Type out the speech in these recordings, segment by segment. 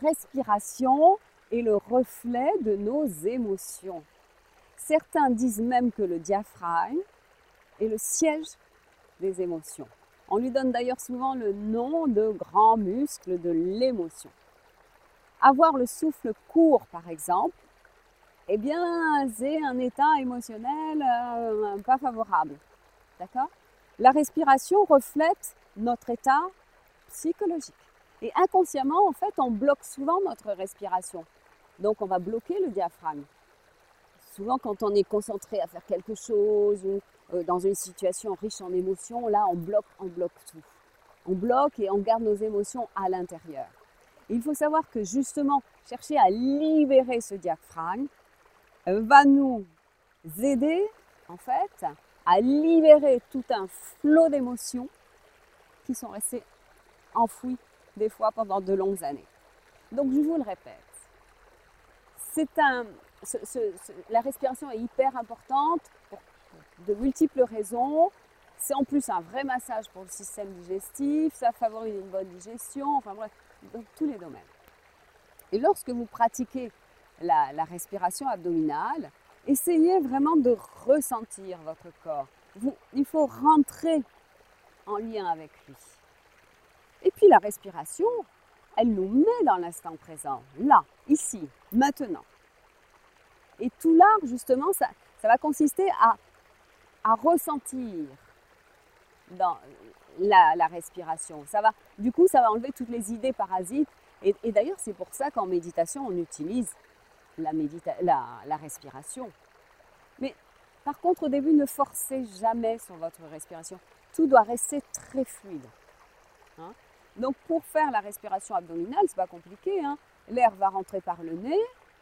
respiration est le reflet de nos émotions. Certains disent même que le diaphragme est le siège des émotions. On lui donne d'ailleurs souvent le nom de grand muscle de l'émotion. Avoir le souffle court, par exemple, eh bien, c'est un état émotionnel euh, pas favorable. D'accord? La respiration reflète notre état psychologique. Et inconsciemment, en fait, on bloque souvent notre respiration. Donc, on va bloquer le diaphragme. Souvent, quand on est concentré à faire quelque chose ou euh, dans une situation riche en émotions, là, on bloque, on bloque tout. On bloque et on garde nos émotions à l'intérieur. Il faut savoir que justement, chercher à libérer ce diaphragme euh, va nous aider, en fait, à libérer tout un flot d'émotions qui sont restées enfouies des fois pendant de longues années. Donc je vous le répète, c'est un, la respiration est hyper importante pour, de multiples raisons. C'est en plus un vrai massage pour le système digestif, ça favorise une bonne digestion, enfin bref, dans tous les domaines. Et lorsque vous pratiquez la, respiration abdominale, essayez vraiment de ressentir votre corps. Il faut rentrer en lien avec lui. Et puis la respiration, elle nous met dans l'instant présent, là, ici, maintenant. Et tout l'art, justement, ça, ça, va consister à, à ressentir dans la, respiration. Ça va, du coup, ça va enlever toutes les idées parasites. Et, et d'ailleurs, c'est pour ça qu'en méditation, on utilise la, médita la, la respiration. Mais par contre, au début, ne forcez jamais sur votre respiration. Tout doit rester très fluide. Hein donc pour faire la respiration abdominale, c'est pas compliqué. Hein L'air va rentrer par le nez.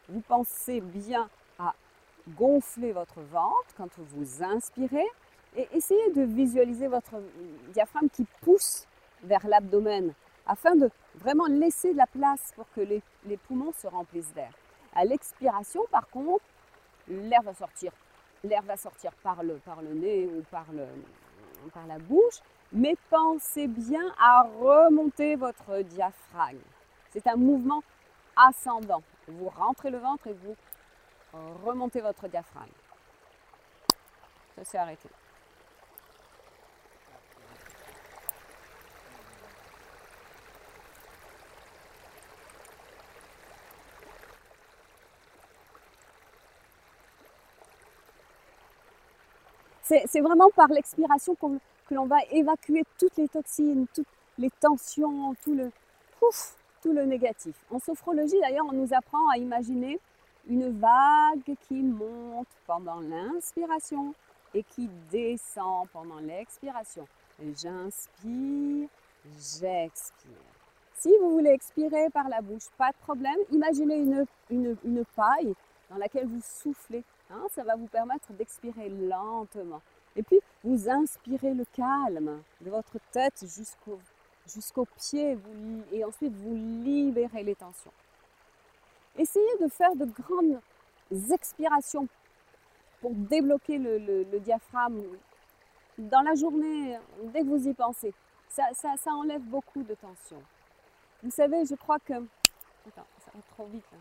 Vous pensez bien à gonfler votre ventre quand vous inspirez et essayez de visualiser votre diaphragme qui pousse vers l'abdomen afin de vraiment laisser de la place pour que les, les poumons se remplissent d'air. À l'expiration, par contre, l'air va sortir. L'air va sortir par le, par le nez ou par, le, par la bouche mais pensez bien à remonter votre diaphragme. C'est un mouvement ascendant. Vous rentrez le ventre et vous remontez votre diaphragme. Ça s'est arrêté. C'est vraiment par l'expiration qu'on que l'on va évacuer toutes les toxines, toutes les tensions, tout le, tout le négatif. En sophrologie, d'ailleurs, on nous apprend à imaginer une vague qui monte pendant l'inspiration et qui descend pendant l'expiration. J'inspire, j'expire. Si vous voulez expirer par la bouche, pas de problème. Imaginez une, une, une paille dans laquelle vous soufflez. Hein, ça va vous permettre d'expirer lentement. Et puis, vous inspirez le calme de votre tête jusqu'au jusqu'aux pieds et ensuite vous libérez les tensions. Essayez de faire de grandes expirations pour débloquer le, diaphragme dans la journée, dès que vous y pensez. Ça, ça, enlève beaucoup de tension. Vous savez, je crois que... Attends, ça va trop vite. Là.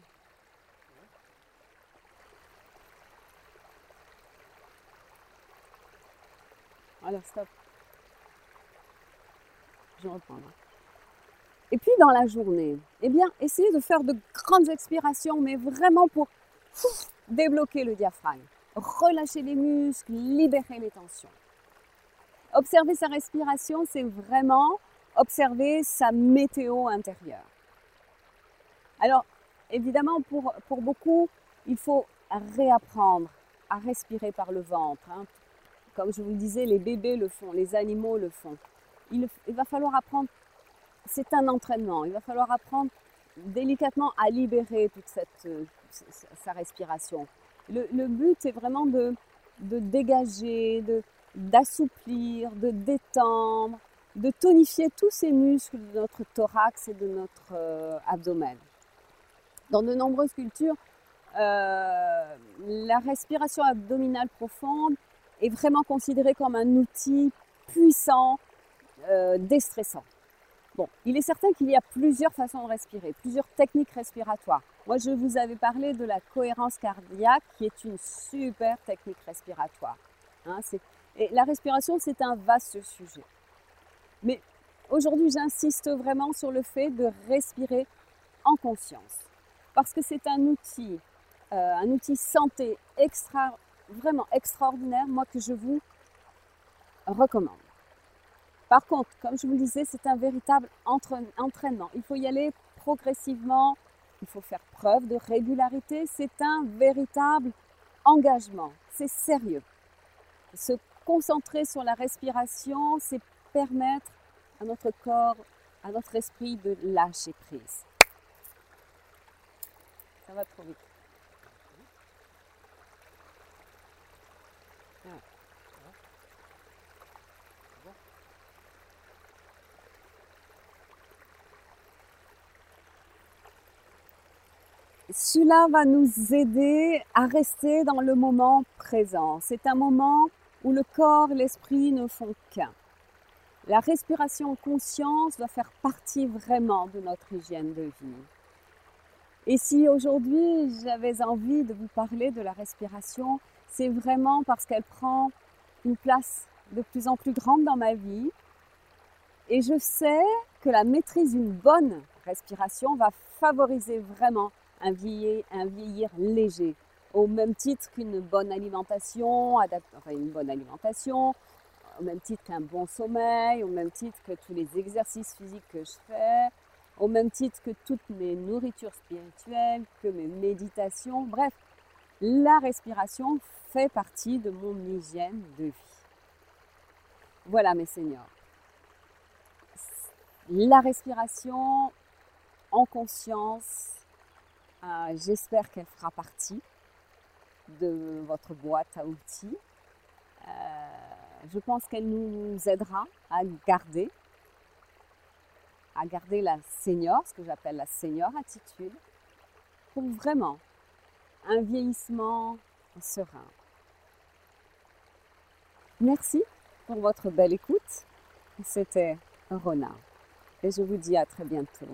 Alors stop. Je reprends. Et puis dans la journée, eh bien, essayez de faire de grandes expirations, mais vraiment pour débloquer le diaphragme, relâcher les muscles, libérer les tensions. Observer sa respiration, c'est vraiment observer sa météo intérieure. Alors, évidemment, pour, pour beaucoup, il faut réapprendre à respirer par le ventre. Hein. Comme je vous le disais, les bébés le font, les animaux le font. Il, va falloir apprendre, c'est un entraînement, il va falloir apprendre délicatement à libérer toute cette, euh, sa respiration. Le, but est vraiment de, de dégager, d'assouplir, de détendre, de tonifier tous ces muscles de notre thorax et de notre euh, abdomen. Dans de nombreuses cultures, euh, la respiration abdominale profonde est vraiment considéré comme un outil puissant, euh, déstressant. Bon, il est certain qu'il y a plusieurs façons de respirer, plusieurs techniques respiratoires. Moi, je vous avais parlé de la cohérence cardiaque, qui est une super technique respiratoire. Hein, et la respiration, c'est un vaste sujet. Mais aujourd'hui, j'insiste vraiment sur le fait de respirer en conscience, parce que c'est un outil, euh, un outil santé extra, vraiment extraordinaire, moi que je vous recommande. Par contre, comme je vous le disais, c'est un véritable entraînement. Il faut y aller progressivement, il faut faire preuve de régularité. C'est un véritable engagement, c'est sérieux. Se concentrer sur la respiration, c'est permettre à notre corps, à notre esprit de lâcher prise. Ça va trop vite. Cela va nous aider à rester dans le moment présent. C'est un moment où le corps et l'esprit ne font qu'un. La respiration en conscience doit faire partie vraiment de notre hygiène de vie. Et si aujourd'hui j'avais envie de vous parler de la respiration, c'est vraiment parce qu'elle prend une place de plus en plus grande dans ma vie. Et je sais que la maîtrise d'une bonne respiration va favoriser vraiment un vieillir, léger, au même titre qu'une bonne alimentation, enfin une bonne alimentation, au même titre qu'un bon sommeil, au même titre que tous les exercices physiques que je fais, au même titre que toutes mes nourritures spirituelles, que mes méditations, bref, la respiration fait partie de mon hygiène de vie. Voilà mes seigneurs. La respiration en conscience, euh, j'espère qu'elle fera partie de votre boîte à outils. Euh, je pense qu'elle nous aidera à garder, à garder la senior, ce que j'appelle la senior attitude, pour vraiment un vieillissement serein. Merci pour votre belle écoute. C'était Rona et je vous dis à très bientôt.